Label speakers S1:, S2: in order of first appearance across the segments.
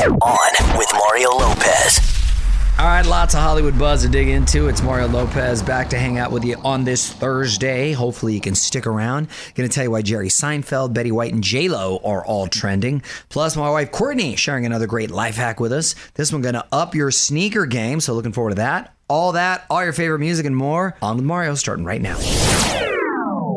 S1: On with Mario Lopez.
S2: All right, lots of Hollywood buzz to dig into. It's Mario Lopez back to hang out with you on this Thursday. Hopefully, you can stick around. Going to tell you why Jerry Seinfeld, Betty White, and J Lo are all trending. Plus, my wife Courtney sharing another great life hack with us. This one going to up your sneaker game. So, looking forward to that. All that, all your favorite music, and more. On with Mario, starting right now.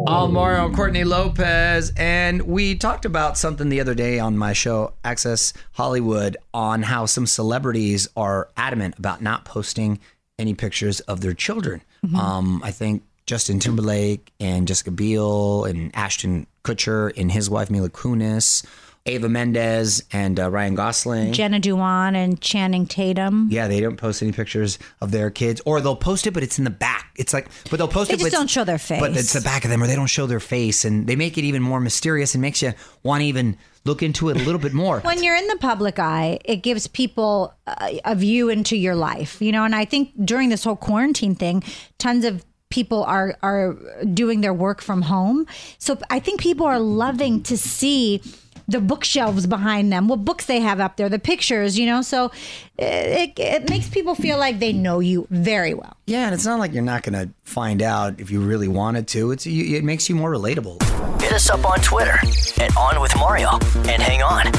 S2: I'm Mario Courtney Lopez, and we talked about something the other day on my show, Access Hollywood, on how some celebrities are adamant about not posting any pictures of their children. Um, I think Justin Timberlake and Jessica Biel and Ashton Kutcher and his wife Mila Kunis, Eva Mendes and uh, Ryan Gosling.
S3: Jenna Dewan and Channing Tatum.
S2: yeah, they don't post any pictures of their kids, or they'll post it, but it's in the back. It's like, but they'll post
S3: They
S2: it,
S3: They
S2: just
S3: don't show their face.
S2: But it's the back of them, or they don't show their face, and they make it even more mysterious and makes you want to even look into it a little bit more.
S3: When you're in the public eye, it gives people uh, a view into your life, you know. And I think during this whole quarantine thing, tons of people are are doing their work from home. So I think people are loving to see the bookshelves behind them, what books they have up there, the pictures, you know. So it, it makes people feel like they know you very well.
S2: yeah, and it's not like you're not going to find out if you really wanted to. It's it makes you more relatable.
S1: Hit us up on Twitter at On with Mario. And hang on.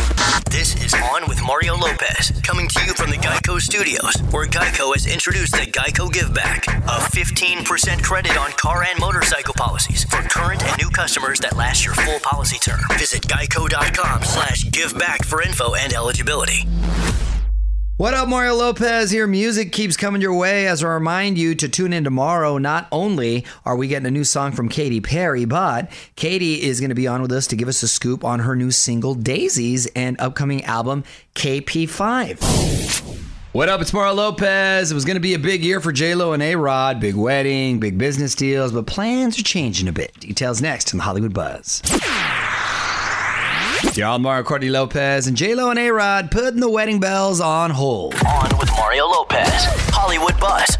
S1: This is On with Mario Lopez, coming to you from the Geico Studios, where Geico has introduced the Geico Give Back, a 15% credit on car and motorcycle policies for current and new customers that last your full policy term. Visit geico.com slash give back for info and eligibility.
S2: What up, Mario Lopez here. Music keeps coming your way as I remind you to tune in tomorrow. Not only are we getting a new song from Katy Perry, but Katy is going to be on with us to give us a scoop on her new single Daisies and upcoming album KP5. What up? It's Mario Lopez. It was going to be a big year for J-Lo and A-Rod. Big wedding, big business deals, but plans are changing a bit. Details next on the Hollywood Buzz. Y'all, Mario Courtney Lopez and J-Lo and A-Rod putting the wedding bells on hold.
S1: On with Mario Lopez, Hollywood Buzz.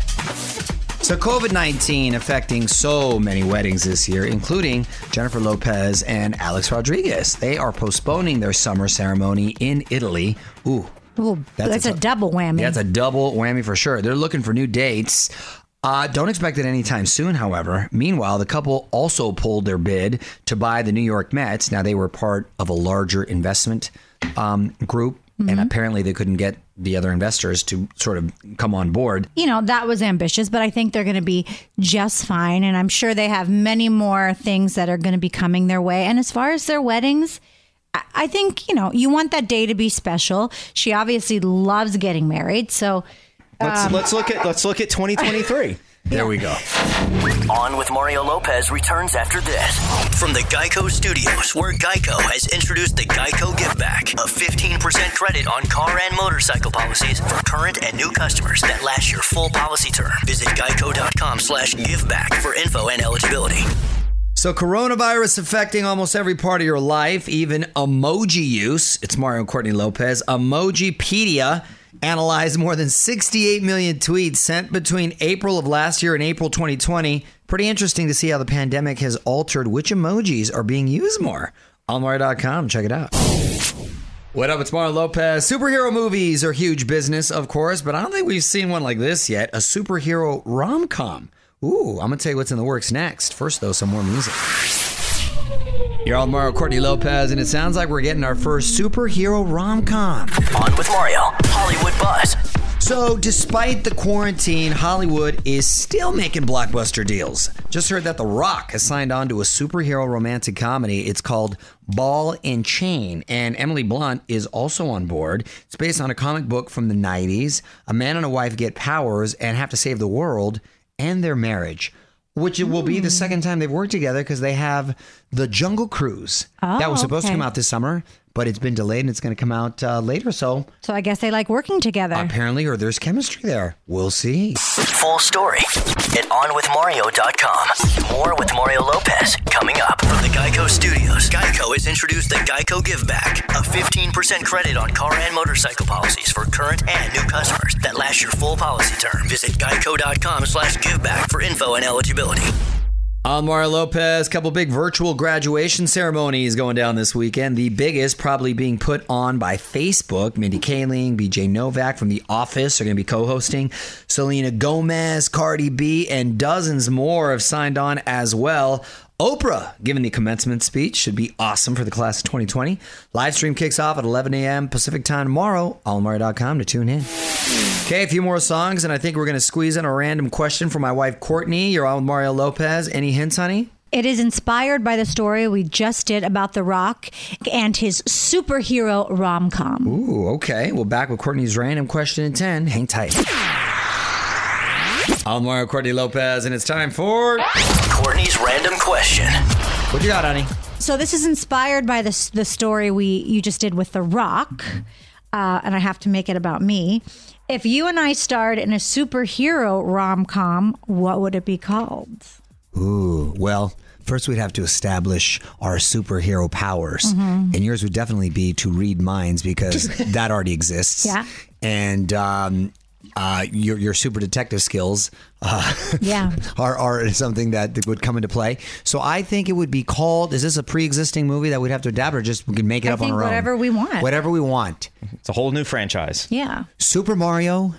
S2: So, COVID 19 affecting so many weddings this year, including Jennifer Lopez and Alex Rodriguez. They are postponing their summer ceremony in Italy. Ooh.
S3: Ooh, that's, a,
S2: tou-
S3: double whammy.
S2: That's a double whammy for sure. They're looking for new dates. Uh, don't expect it anytime soon, however. Meanwhile, the couple also pulled their bid to buy the New York Mets. Now, they were part of a larger investment um, group, and apparently they couldn't get the other investors to sort of come on board.
S3: you know, that was ambitious, but I think they're going to be just fine. And I'm sure they have many more things that are going to be coming their way. And as far as their weddings, I think, you know, you want that day to be special. She obviously loves getting married. So,
S4: Let's um, let's look at let's look at 2023.
S2: There we go.
S1: On with Mario Lopez returns after this. From the Geico Studios, where Geico has introduced the Geico Give Back, a 15% credit on car and motorcycle policies for current and new customers that last your full policy term. Visit geico.com slash give back for info and eligibility.
S2: So, coronavirus affecting almost every part of your life, even emoji use. It's Mario and Courtney Lopez. Emojipedia analyzed more than 68 million tweets sent between April of last year and April 2020. Pretty interesting to see how the pandemic has altered which emojis are being used more. Almario.com, check it out. What up? It's Mario Lopez. Superhero movies are huge business, of course, but I don't think we've seen one like this yet a superhero rom com. Ooh, I'm going to tell you what's in the works next. First, though, some more music. You're all Mario Courtney Lopez, and it sounds like we're getting our first superhero rom com.
S1: On with Mario, Hollywood Buzz.
S2: So, despite the quarantine, Hollywood is still making blockbuster deals. Just heard that The Rock has signed on to a superhero romantic comedy. It's called Ball and Chain, and Emily Blunt is also on board. It's based on a comic book from the 90s. A man and a wife get powers and have to save the world and their marriage. Which it will be the hmm. second time they've worked together because they have the Jungle Cruise. That was
S3: Oh,
S2: supposed to
S3: okay.
S2: come out this summer, but it's been delayed and it's going to come out uh, later. So
S3: so I guess they like working together.
S2: apparently, or there's chemistry there. We'll see.
S1: Full story at onwithmario.com. More with Mario Lopez coming up from the Geico Studios. Geico has introduced the Geico Give Back, a 15% credit on car and motorcycle policies for current and new customers that last your full policy term. Visit geico.com slash giveback for info and eligibility.
S2: Mario Lopez. Couple big virtual graduation ceremonies going down this weekend. The biggest probably being put on by Facebook. Mindy Kaling, BJ Novak from The Office are going to be co-hosting. Selena Gomez, Cardi B, and dozens more have signed on as well. Oprah giving the commencement speech should be awesome for the class of 2020. Live stream kicks off at 11 a.m. Pacific time tomorrow. Allmario.com to tune in. Okay, a few more songs, and I think we're going to squeeze in a random question for my wife Courtney. You're on with Mario Lopez. Any hints, honey?
S3: It is inspired by the story we just did about The Rock and his superhero rom com.
S2: Ooh, okay. Well, back with Courtney's random question in 10. Hang tight. I'm Mario Courtney Lopez, and it's time for.
S1: Courtney's random question.
S2: What you got, honey?
S3: So this is inspired by the the story we you just did with The Rock, uh, and I have to make it about me. If you and I starred in a superhero rom com, what would it be called?
S2: Ooh, well, first we'd have to establish our superhero powers.
S3: Mm-hmm.
S2: And yours would definitely be to read minds because that already exists.
S3: Yeah.
S2: And um, uh, your, your super detective skills uh,
S3: Yeah.
S2: are, are something that would come into play. So I think it would be called, is this a pre existing movie that we'd have to adapt or just we can make it
S3: I
S2: up
S3: think
S2: on our
S3: whatever
S2: own?
S3: Whatever we want.
S2: Whatever we want.
S4: It's a whole new franchise.
S3: Yeah.
S2: Super Mario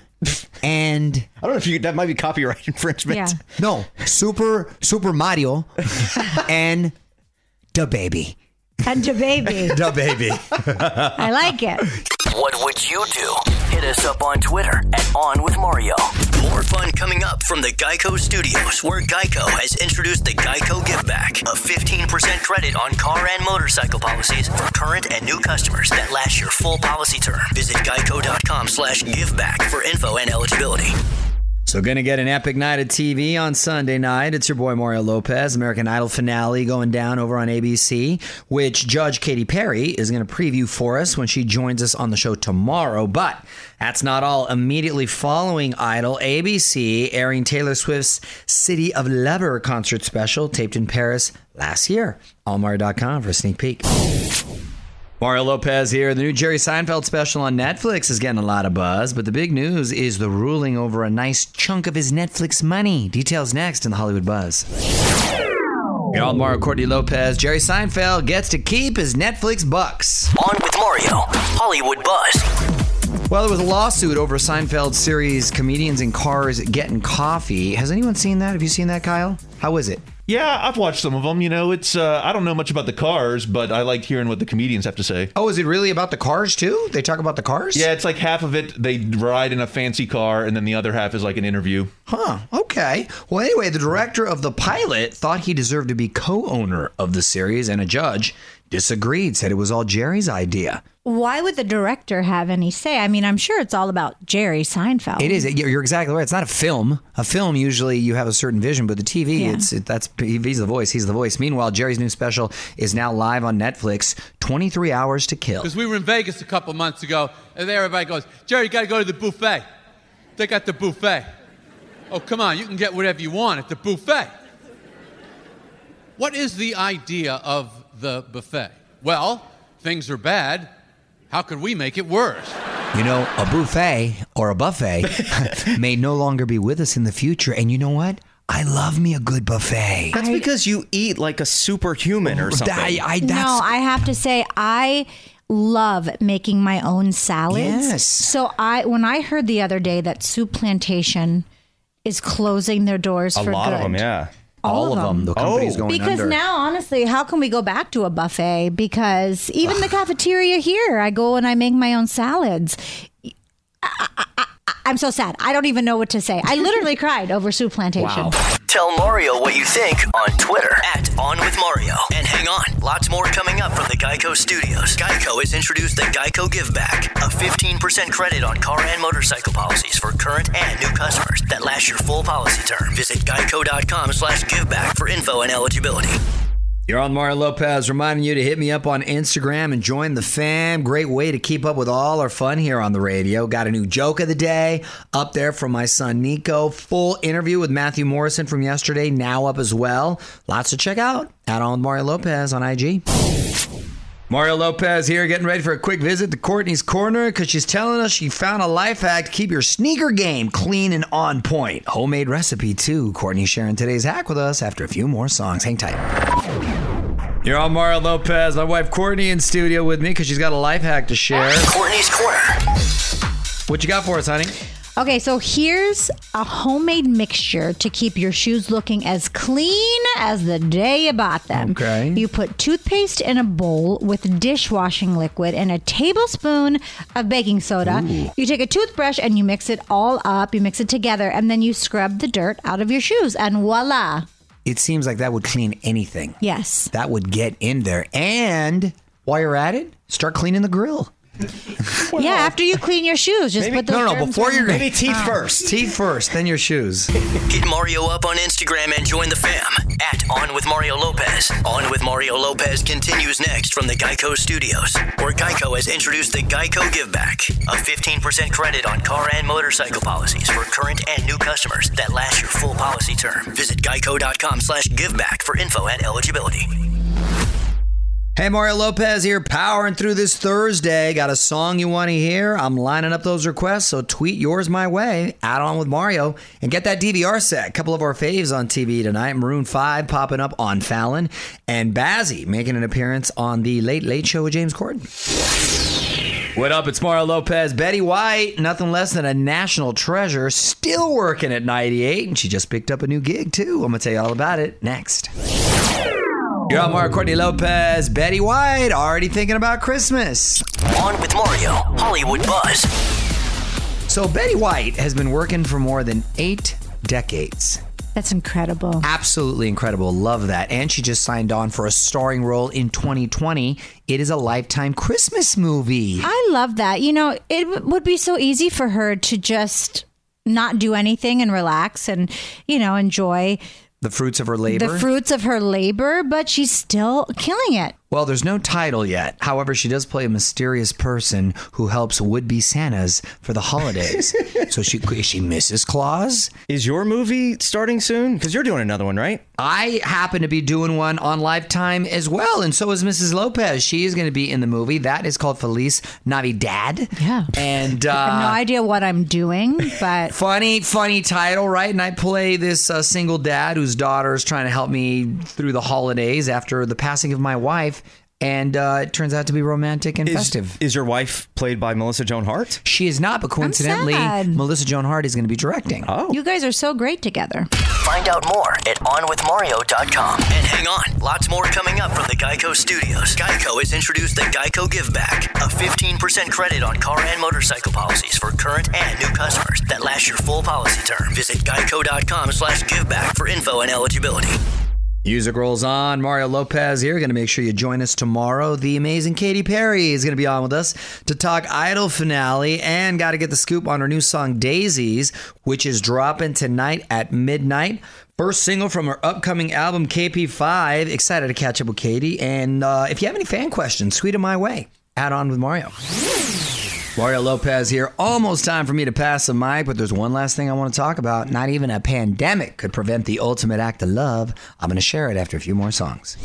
S2: and.
S4: I don't know if you that might be copyright infringement.
S3: Yeah.
S2: No, Super Super Mario and the baby.
S3: And the baby.
S2: The baby.
S3: I like it.
S1: What would you do? Hit us up on Twitter at On With Mario. More fun coming up from the Geico Studios, where Geico has introduced the Geico Give Back, a 15% credit on car and motorcycle policies for current and new customers that last your full policy term. Visit geico.com slash giveback for info and eligibility.
S2: So, gonna get an epic night of TV on Sunday night. It's your boy Mario Lopez, American Idol finale going down over on ABC, which Judge Katy Perry is gonna preview for us when she joins us on the show tomorrow. But that's not all. Immediately following Idol, ABC airing Taylor Swift's City of Lover concert special taped in Paris last year. Allmario.com for a sneak peek. Mario Lopez here. The new Jerry Seinfeld special on Netflix is getting a lot of buzz, but the big news is the ruling over a nice chunk of his Netflix money. Details next in the Hollywood Buzz. On Mario Courtney Lopez. Jerry Seinfeld gets to keep his Netflix bucks.
S1: On with Mario, Hollywood Buzz.
S2: Well, there was a lawsuit over Seinfeld's series Comedians in Cars Getting Coffee. Has anyone seen that? Have you seen that, Kyle? How is it?
S5: Yeah, I've watched some of them. You know, it's uh, I don't know much about the cars, but I liked hearing what the comedians have to say.
S2: Oh, is it really about the cars too? They talk about the cars?
S5: Yeah, it's like half of it they ride in a fancy car, and then the other half is like an interview.
S2: Huh. Okay. Well, anyway, the director of the pilot thought he deserved to be co owner of the series, and a judge disagreed, said it was all Jerry's idea.
S3: Why would the director have any say? I mean, I'm sure it's all about Jerry Seinfeld.
S2: It is. You're you're exactly right. It's not a film. A film usually you have a certain vision, but the TV,
S3: Yeah.
S2: it's it, that's he's the voice. He's the voice. Meanwhile, Jerry's new special is now live on Netflix. 23 hours to kill.
S6: Because we were in Vegas a couple months ago, and there everybody goes, Jerry, you got to go to the buffet. They got the buffet. Oh, come on, you can get whatever you want at the buffet. What is the idea of the buffet? Well, things are bad. How could we make it worse?
S2: You know, a buffet or a buffet may no longer be with us in the future. And you know what? I love me a good buffet.
S4: That's because you eat like a superhuman or something.
S2: I, I,
S3: no, I have to say I love making my own salads.
S2: Yes.
S3: So I when I heard the other day that Souplantation is closing their doors
S4: a
S3: for
S4: lot
S3: good.
S4: of them, yeah.
S2: All of them. The company's
S4: Oh.
S2: going
S3: Because
S2: under.
S3: now, honestly, how can we go back to a buffet? Because even the cafeteria here, I go and I make my own salads. I, I, I, I'm so sad. I don't even know what to say. I literally cried over Souplantation.
S2: Wow.
S1: Tell Mario what you think on Twitter at On With Mario. And hang on, lots more coming up from the Geico Studios. Geico has introduced the Geico Give Back, a 15% credit on car and motorcycle policies for current and new customers that last your full policy term. Visit geico.com slash giveback for info and eligibility.
S2: You're on Mario Lopez, reminding you to hit me up on Instagram and join the fam. Great way to keep up with all our fun here on the radio. Got a new joke of the day up there from my son Nico. Full interview with Matthew Morrison from yesterday, now up as well. Lots to check out. At on Mario Lopez on IG. Mario Lopez here, getting ready for a quick visit to Courtney's Corner because she's telling us she found a life hack to keep your sneaker game clean and on point. Homemade recipe, too. Courtney sharing today's hack with us after a few more songs. Hang tight. You're on Mario Lopez. My wife Courtney in studio with me because she's got a life hack to share.
S1: Courtney's Corner.
S2: What you got for us, honey?
S3: Okay, so here's a homemade mixture to keep your shoes looking as clean as the day you bought them.
S2: Okay.
S3: You put toothpaste in a bowl with dishwashing liquid and a tablespoon of baking soda. You take a toothbrush and you mix it all up. You mix it together and then you scrub the dirt out of your shoes and voila.
S2: It seems like that would clean anything.
S3: Yes.
S2: That would get in there. And while you're at it, start cleaning the grill.
S3: yeah, after you clean your shoes, just put those
S2: No, no, before
S3: in.
S2: you're
S4: Maybe teeth ah. first.
S2: Teeth first, then your shoes.
S1: Get Mario up on Instagram and join the fam at On With Mario Lopez. On With Mario Lopez continues next from the Geico Studios, where Geico has introduced the Geico Give Back, a 15% credit on car and motorcycle policies for current and new customers that last your full policy term. Visit geico.com slash giveback for info and eligibility.
S2: Hey, Mario Lopez here, powering through this Thursday. Got a song you want to hear? I'm lining up those requests, so tweet yours my way. Add on with Mario and get that DVR set. A couple of our faves on TV tonight. Maroon 5 popping up on Fallon, and Bazzi making an appearance on the Late Late Show with James Corden. What up? It's Mario Lopez. Betty White, nothing less than a national treasure, still working at 98, and she just picked up a new gig too. I'm gonna tell you all about it next. You're on Mario Courtney Lopez. Betty White, already thinking about Christmas.
S1: On with Mario, Hollywood Buzz.
S2: So Betty White has been working for more than eight decades.
S3: That's incredible.
S2: Absolutely incredible. Love that. And she just signed on for a starring role in 2020. It is a lifetime Christmas movie.
S3: I love that. You know, it w- would be so easy for her to just not do anything and relax and, you know, enjoy
S2: The fruits of her labor.
S3: the fruits of her labor, but she's still killing it.
S2: Well, there's no title yet. However, she does play a mysterious person who helps would-be Santas for the holidays. so she is she Mrs. Claus?
S4: Is your movie starting soon? Because you're doing another one, right?
S2: I happen to be doing one on Lifetime as well, and so is Mrs. Lopez. She is going to be in the movie. That is called Feliz Navidad.
S3: Yeah.
S2: and uh,
S3: I have no idea what I'm doing, but
S2: funny, funny title, right? And I play this uh, single dad whose daughter is trying to help me through the holidays after the passing of my wife, and uh, it turns out to be romantic and
S4: Is,
S2: festive.
S4: is your wife played by Melissa Joan Hart?
S2: She is not, but coincidentally. Melissa Joan Hart is going to be directing.
S4: Oh.
S3: you guys are so great together.
S1: Find out more at onwithmario.com. And hang on, lots more coming up from the Geico Studios. Geico has introduced the Geico Give Back, a 15% credit on car and motorcycle policies for current and new customers that last your full policy term. Visit geico.com slash giveback for info and eligibility.
S2: Music rolls on. Mario Lopez here. Going to make sure you join us tomorrow. The amazing Katy Perry is going to be on with us to talk Idol finale and got to get the scoop on her new song Daisies, which is dropping tonight at midnight. First single from her upcoming album KP5. Excited to catch up with Katy. And uh, if you have any fan questions, tweet them my way. Add on with Mario. Mario Lopez here. Almost time for me to pass the mic, but there's one last thing I want to talk about. Not even a pandemic could prevent the ultimate act of love. I'm going to share it after a few more songs.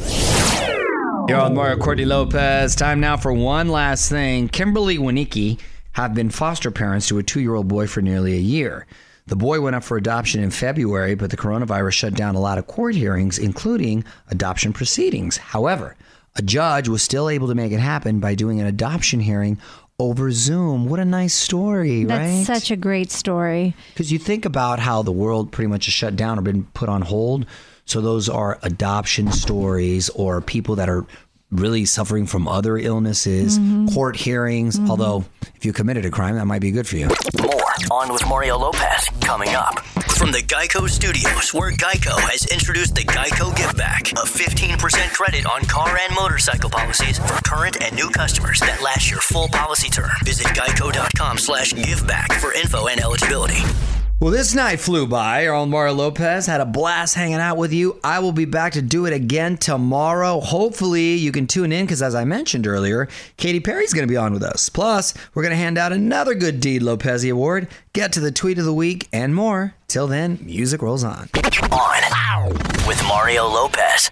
S2: You're on Mario Courtney Lopez. Time now for one last thing. Kimberly Winicki have been foster parents to a two year old boy for nearly a year. The boy went up for adoption in February, but the coronavirus shut down a lot of court hearings, including adoption proceedings. However, a judge was still able to make it happen by doing an adoption hearing over Zoom. What a nice story,
S3: That's
S2: right?
S3: such a great story.
S2: Because you think about how the world pretty much is shut down or been put on hold. So those are adoption stories or people that are really suffering from other illnesses, mm-hmm. court hearings. Mm-hmm. Although, if you committed a crime, that might be good for you.
S1: More on with Mario Lopez coming up. From the Geico Studios, where Geico has introduced the Geico Give Back, a 15% credit on car and motorcycle policies for current and new customers that last your full policy term. Visit geico.com slash giveback for info and eligibility.
S2: Well, this night flew by. Own Mario Lopez had a blast hanging out with you. I will be back to do it again tomorrow. Hopefully, you can tune in because, as I mentioned earlier, Katy Perry's going to be on with us. Plus, we're going to hand out another Good Deed Lopez Award, get to the tweet of the week, and more. Till then, music rolls on.
S1: On with Mario Lopez.